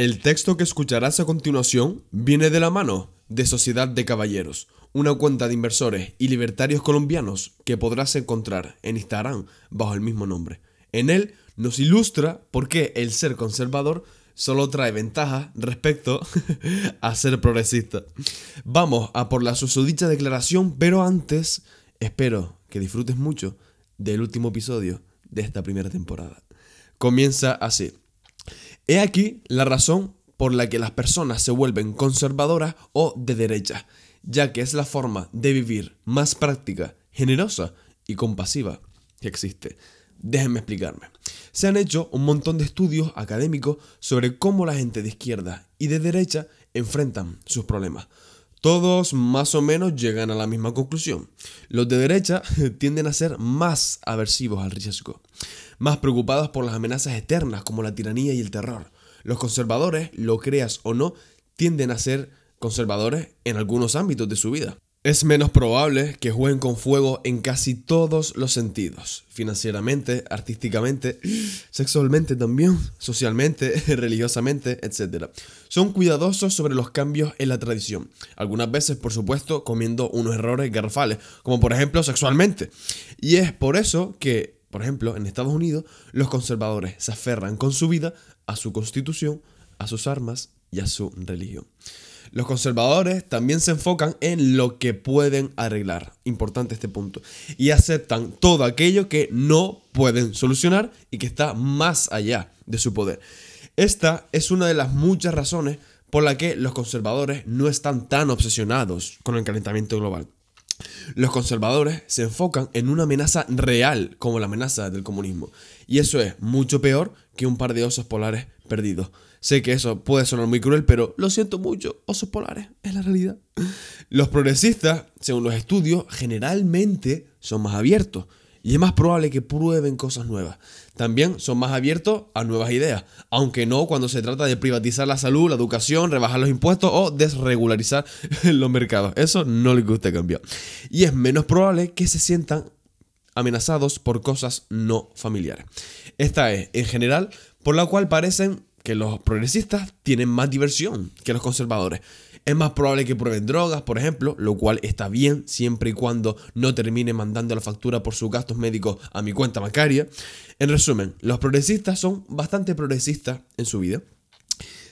El texto que escucharás a continuación viene de la mano de Sociedad de Caballeros, una cuenta de inversores y libertarios colombianos que podrás encontrar en Instagram bajo el mismo nombre. En él nos ilustra por qué el ser conservador solo trae ventajas respecto a ser progresista. Vamos a por la susodicha declaración, pero antes espero que disfrutes mucho del último episodio de esta primera temporada. Comienza así. He aquí la razón por la que las personas se vuelven conservadoras o de derecha, ya que es la forma de vivir más práctica, generosa y compasiva que existe. Déjenme explicarme. Se han hecho un montón de estudios académicos sobre cómo la gente de izquierda y de derecha enfrentan sus problemas. Todos más o menos llegan a la misma conclusión. Los de derecha tienden a ser más aversivos al riesgo, más preocupados por las amenazas eternas como la tiranía y el terror. Los conservadores, lo creas o no, tienden a ser conservadores en algunos ámbitos de su vida. Es menos probable que jueguen con fuego en casi todos los sentidos, financieramente, artísticamente, sexualmente también, socialmente, religiosamente, etc. Son cuidadosos sobre los cambios en la tradición, algunas veces, por supuesto, comiendo unos errores garrafales, como por ejemplo sexualmente. Y es por eso que, por ejemplo, en Estados Unidos, los conservadores se aferran con su vida a su constitución, a sus armas y a su religión. Los conservadores también se enfocan en lo que pueden arreglar, importante este punto, y aceptan todo aquello que no pueden solucionar y que está más allá de su poder. Esta es una de las muchas razones por la que los conservadores no están tan obsesionados con el calentamiento global. Los conservadores se enfocan en una amenaza real como la amenaza del comunismo. Y eso es mucho peor que un par de osos polares perdidos. Sé que eso puede sonar muy cruel, pero lo siento mucho, osos polares, es la realidad. Los progresistas, según los estudios, generalmente son más abiertos y es más probable que prueben cosas nuevas. También son más abiertos a nuevas ideas, aunque no cuando se trata de privatizar la salud, la educación, rebajar los impuestos o desregularizar los mercados. Eso no les gusta cambiar. Y es menos probable que se sientan amenazados por cosas no familiares. Esta es, en general, por la cual parecen que los progresistas tienen más diversión que los conservadores. Es más probable que prueben drogas, por ejemplo, lo cual está bien siempre y cuando no termine mandando la factura por sus gastos médicos a mi cuenta bancaria. En resumen, los progresistas son bastante progresistas en su vida.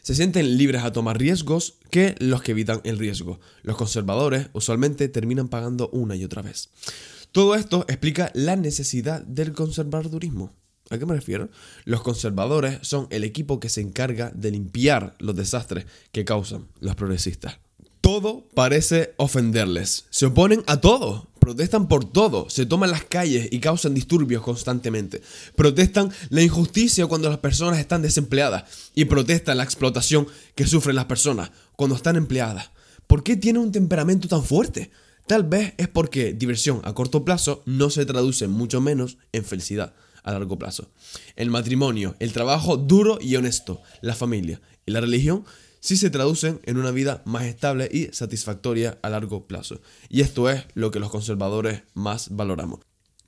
Se sienten libres a tomar riesgos que los que evitan el riesgo. Los conservadores usualmente terminan pagando una y otra vez. Todo esto explica la necesidad del conservadurismo. ¿A qué me refiero? Los conservadores son el equipo que se encarga de limpiar los desastres que causan los progresistas. Todo parece ofenderles. Se oponen a todo. Protestan por todo. Se toman las calles y causan disturbios constantemente. Protestan la injusticia cuando las personas están desempleadas. Y protestan la explotación que sufren las personas cuando están empleadas. ¿Por qué tienen un temperamento tan fuerte? Tal vez es porque diversión a corto plazo no se traduce mucho menos en felicidad a largo plazo. El matrimonio, el trabajo duro y honesto, la familia y la religión sí se traducen en una vida más estable y satisfactoria a largo plazo. Y esto es lo que los conservadores más valoramos.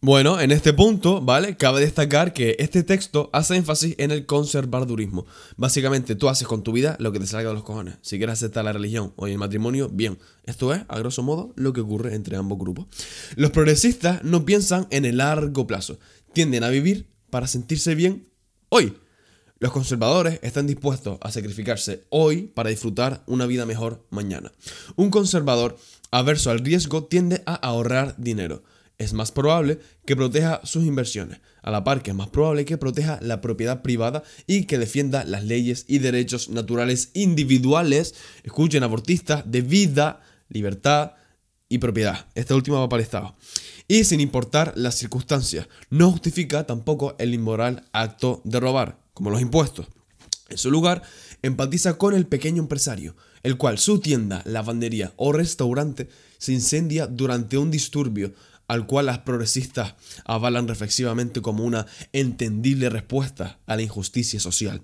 Bueno, en este punto, ¿vale? Cabe destacar que este texto hace énfasis en el conservadurismo. Básicamente, tú haces con tu vida lo que te salga de los cojones. Si quieres aceptar la religión o el matrimonio, bien. Esto es, a grosso modo, lo que ocurre entre ambos grupos. Los progresistas no piensan en el largo plazo, tienden a vivir para sentirse bien hoy. Los conservadores están dispuestos a sacrificarse hoy para disfrutar una vida mejor mañana. Un conservador averso al riesgo tiende a ahorrar dinero. Es más probable que proteja sus inversiones, a la par que es más probable que proteja la propiedad privada y que defienda las leyes y derechos naturales individuales, escuchen abortistas, de vida, libertad y propiedad. Esta última va para el Estado y sin importar las circunstancias. No justifica tampoco el inmoral acto de robar, como los impuestos. En su lugar, empatiza con el pequeño empresario, el cual su tienda, lavandería o restaurante se incendia durante un disturbio al cual las progresistas avalan reflexivamente como una entendible respuesta a la injusticia social.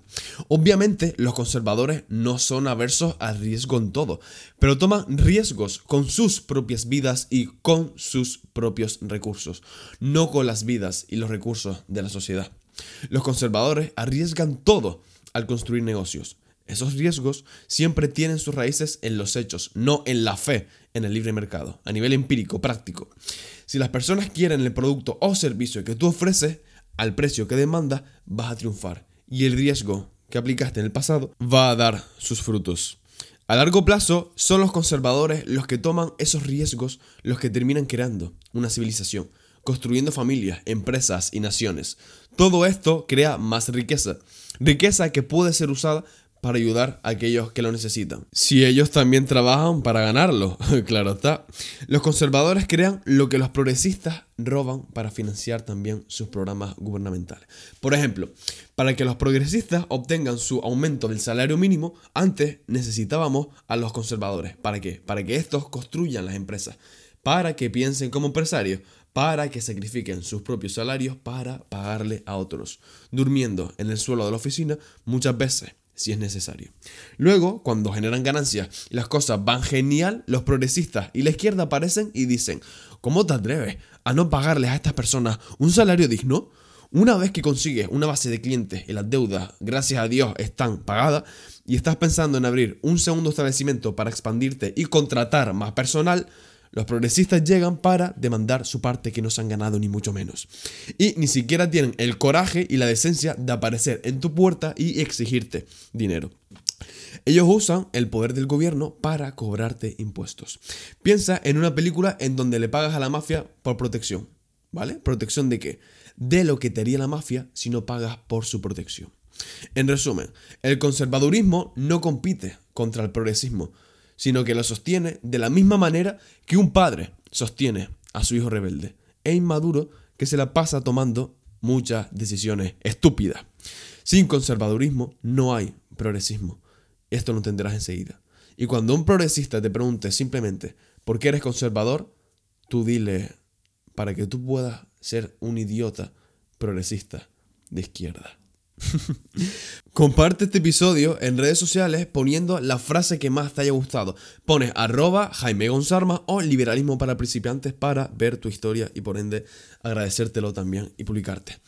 Obviamente, los conservadores no son aversos al riesgo en todo, pero toman riesgos con sus propias vidas y con sus propios recursos, no con las vidas y los recursos de la sociedad. Los conservadores arriesgan todo al construir negocios, Esos riesgos siempre tienen sus raíces en los hechos, no en la fe en el libre mercado, a nivel empírico, práctico. Si las personas quieren el producto o servicio que tú ofreces al precio que demanda, vas a triunfar. Y el riesgo que aplicaste en el pasado va a dar sus frutos. A largo plazo, son los conservadores los que toman esos riesgos los que terminan creando una civilización, construyendo familias, empresas y naciones. Todo esto crea más riqueza, riqueza que puede ser usada para ayudar a aquellos que lo necesitan. Si ellos también trabajan para ganarlo, claro está. Los conservadores crean lo que los progresistas roban para financiar también sus programas gubernamentales. Por ejemplo, para que los progresistas obtengan su aumento del salario mínimo, antes necesitábamos a los conservadores. ¿Para qué? Para que estos construyan las empresas, para que piensen como empresarios, para que sacrifiquen sus propios salarios para pagarle a otros, durmiendo en el suelo de la oficina muchas veces si es necesario. Luego, cuando generan ganancias y las cosas van genial, los progresistas y la izquierda aparecen y dicen, ¿cómo te atreves a no pagarles a estas personas un salario digno? Una vez que consigues una base de clientes y las deudas, gracias a Dios, están pagadas y estás pensando en abrir un segundo establecimiento para expandirte y contratar más personal, los progresistas llegan para demandar su parte que no se han ganado ni mucho menos. Y ni siquiera tienen el coraje y la decencia de aparecer en tu puerta y exigirte dinero. Ellos usan el poder del gobierno para cobrarte impuestos. Piensa en una película en donde le pagas a la mafia por protección. ¿Vale? ¿Protección de qué? De lo que te haría la mafia si no pagas por su protección. En resumen, el conservadurismo no compite contra el progresismo, sino que lo sostiene de la misma manera que un padre sostiene a su hijo rebelde e inmaduro que se la pasa tomando muchas decisiones estúpidas. Sin conservadurismo no hay progresismo. Esto lo entenderás enseguida. Y cuando un progresista te pregunte simplemente por qué eres conservador, tú dile para que tú puedas ser un idiota progresista de izquierda. Comparte este episodio en redes sociales poniendo la frase que más te haya gustado. Pones arroba Jaime Gonzarma o liberalismo para principiantes para ver tu historia y por ende agradecértelo también y publicarte.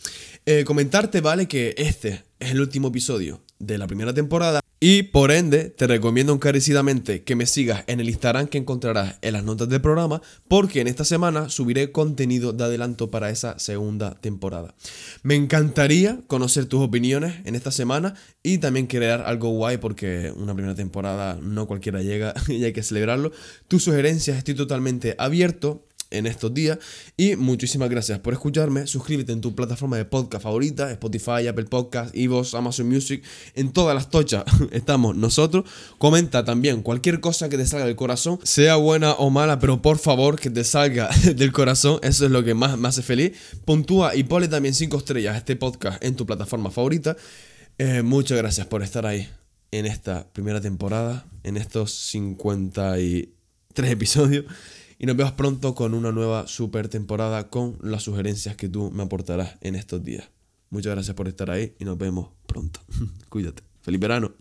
Eh, comentarte, vale, que este es el último episodio de la primera temporada y por ende, te recomiendo encarecidamente que me sigas en el Instagram que encontrarás en las notas del programa, porque en esta semana subiré contenido de adelanto para esa segunda temporada. Me encantaría conocer tus opiniones en esta semana y también crear algo guay, porque una primera temporada no cualquiera llega y hay que celebrarlo. Tus sugerencias estoy totalmente abierto en estos días. Y muchísimas gracias por escucharme. Suscríbete en tu plataforma de podcast favorita, Spotify, Apple Podcast, Evox, Amazon Music. En todas las tochas estamos nosotros. Comenta también cualquier cosa que te salga del corazón, sea buena o mala, pero por favor que te salga del corazón. Eso es lo que más me hace feliz. Puntúa y ponle también 5 estrellas a este podcast en tu plataforma favorita. Eh, muchas gracias por estar ahí en esta primera temporada, en estos 53 episodios. Y nos vemos pronto con una nueva super temporada con las sugerencias que tú me aportarás en estos días. Muchas gracias por estar ahí y nos vemos pronto. Cuídate. Feliz verano.